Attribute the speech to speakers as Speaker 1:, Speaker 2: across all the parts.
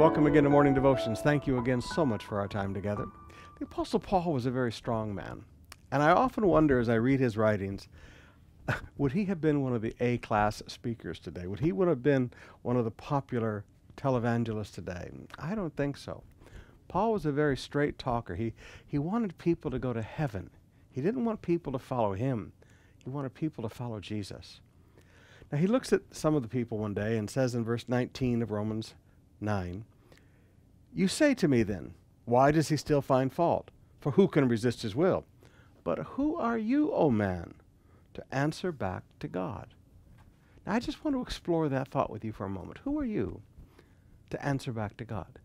Speaker 1: welcome again to Morning Devotions. Thank you again so much for our time together. The Apostle Paul was a very strong man, and I often wonder as I read his writings, would he have been one of the A class speakers today? Would he would have been one of the popular televangelists today? I don't think so. Paul was a very straight talker. He, he wanted people to go to heaven. He didn't want people to follow him. He wanted people to follow Jesus. Now he looks at some of the people one day and says in verse 19 of Romans 9, You say to me then, why does he still find fault? For who can resist his will? But who are you, O man, to answer back to God? Now, I just want to explore that thought with you for a moment. Who are you to answer back to God?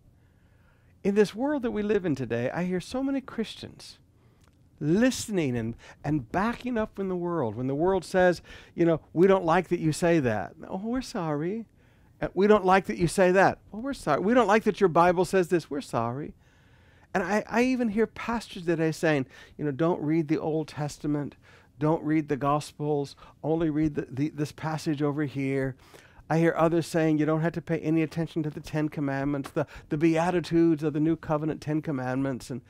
Speaker 1: In this world that we live in today, I hear so many Christians listening and, and backing up in the world. When the world says, you know, we don't like that you say that. Oh, we're sorry. We don't like that you say that. Well, we're sorry. We don't like that your Bible says this. We're sorry. And I, I even hear pastors today saying, you know, don't read the Old Testament, don't read the Gospels, only read the, the, this passage over here. I hear others saying you don't have to pay any attention to the Ten Commandments, the, the Beatitudes of the New Covenant Ten Commandments. And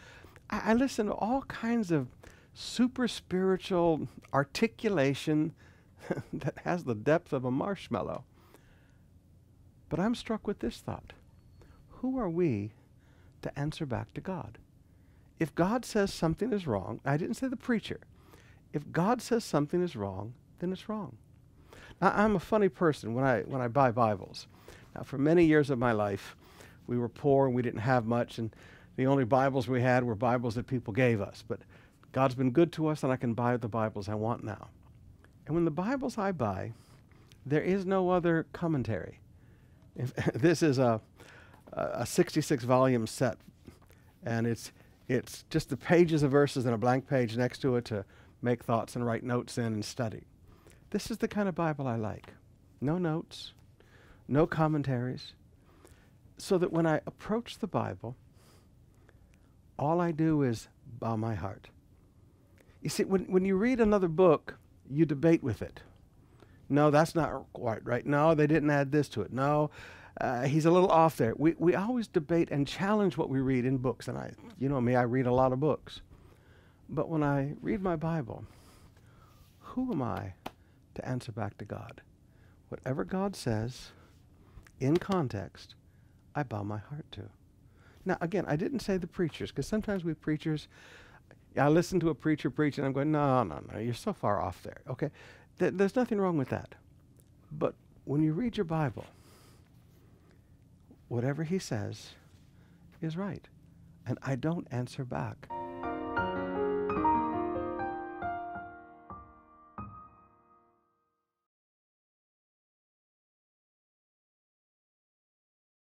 Speaker 1: I, I listen to all kinds of super spiritual articulation that has the depth of a marshmallow. But I'm struck with this thought Who are we to answer back to God? If God says something is wrong, I didn't say the preacher. If God says something is wrong, then it's wrong. Now, I'm a funny person when I, when I buy Bibles. Now, for many years of my life, we were poor and we didn't have much, and the only Bibles we had were Bibles that people gave us. But God's been good to us, and I can buy the Bibles I want now. And when the Bibles I buy, there is no other commentary. This is a, a 66 volume set, and it's, it's just the pages of verses and a blank page next to it to make thoughts and write notes in and study. This is the kind of Bible I like. No notes, no commentaries, so that when I approach the Bible, all I do is bow my heart. You see, when, when you read another book, you debate with it. No, that's not quite right. No, they didn't add this to it. No, uh, he's a little off there. We, we always debate and challenge what we read in books. And I, you know me, I read a lot of books. But when I read my Bible, who am I to answer back to God? Whatever God says, in context, I bow my heart to. Now, again, I didn't say the preachers, because sometimes we preachers, I listen to a preacher preach and I'm going, no, no, no, you're so far off there. Okay, Th- there's nothing wrong with that. But when you read your Bible, whatever he says is right. And I don't answer back